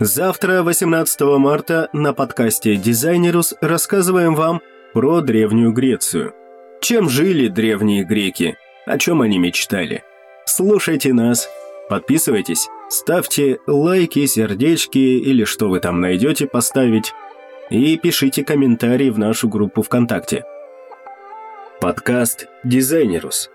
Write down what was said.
Завтра, 18 марта, на подкасте «Дизайнерус» рассказываем вам про Древнюю Грецию. Чем жили древние греки? О чем они мечтали? Слушайте нас, подписывайтесь, ставьте лайки, сердечки или что вы там найдете поставить, и пишите комментарии в нашу группу ВКонтакте. Подкаст «Дизайнерус»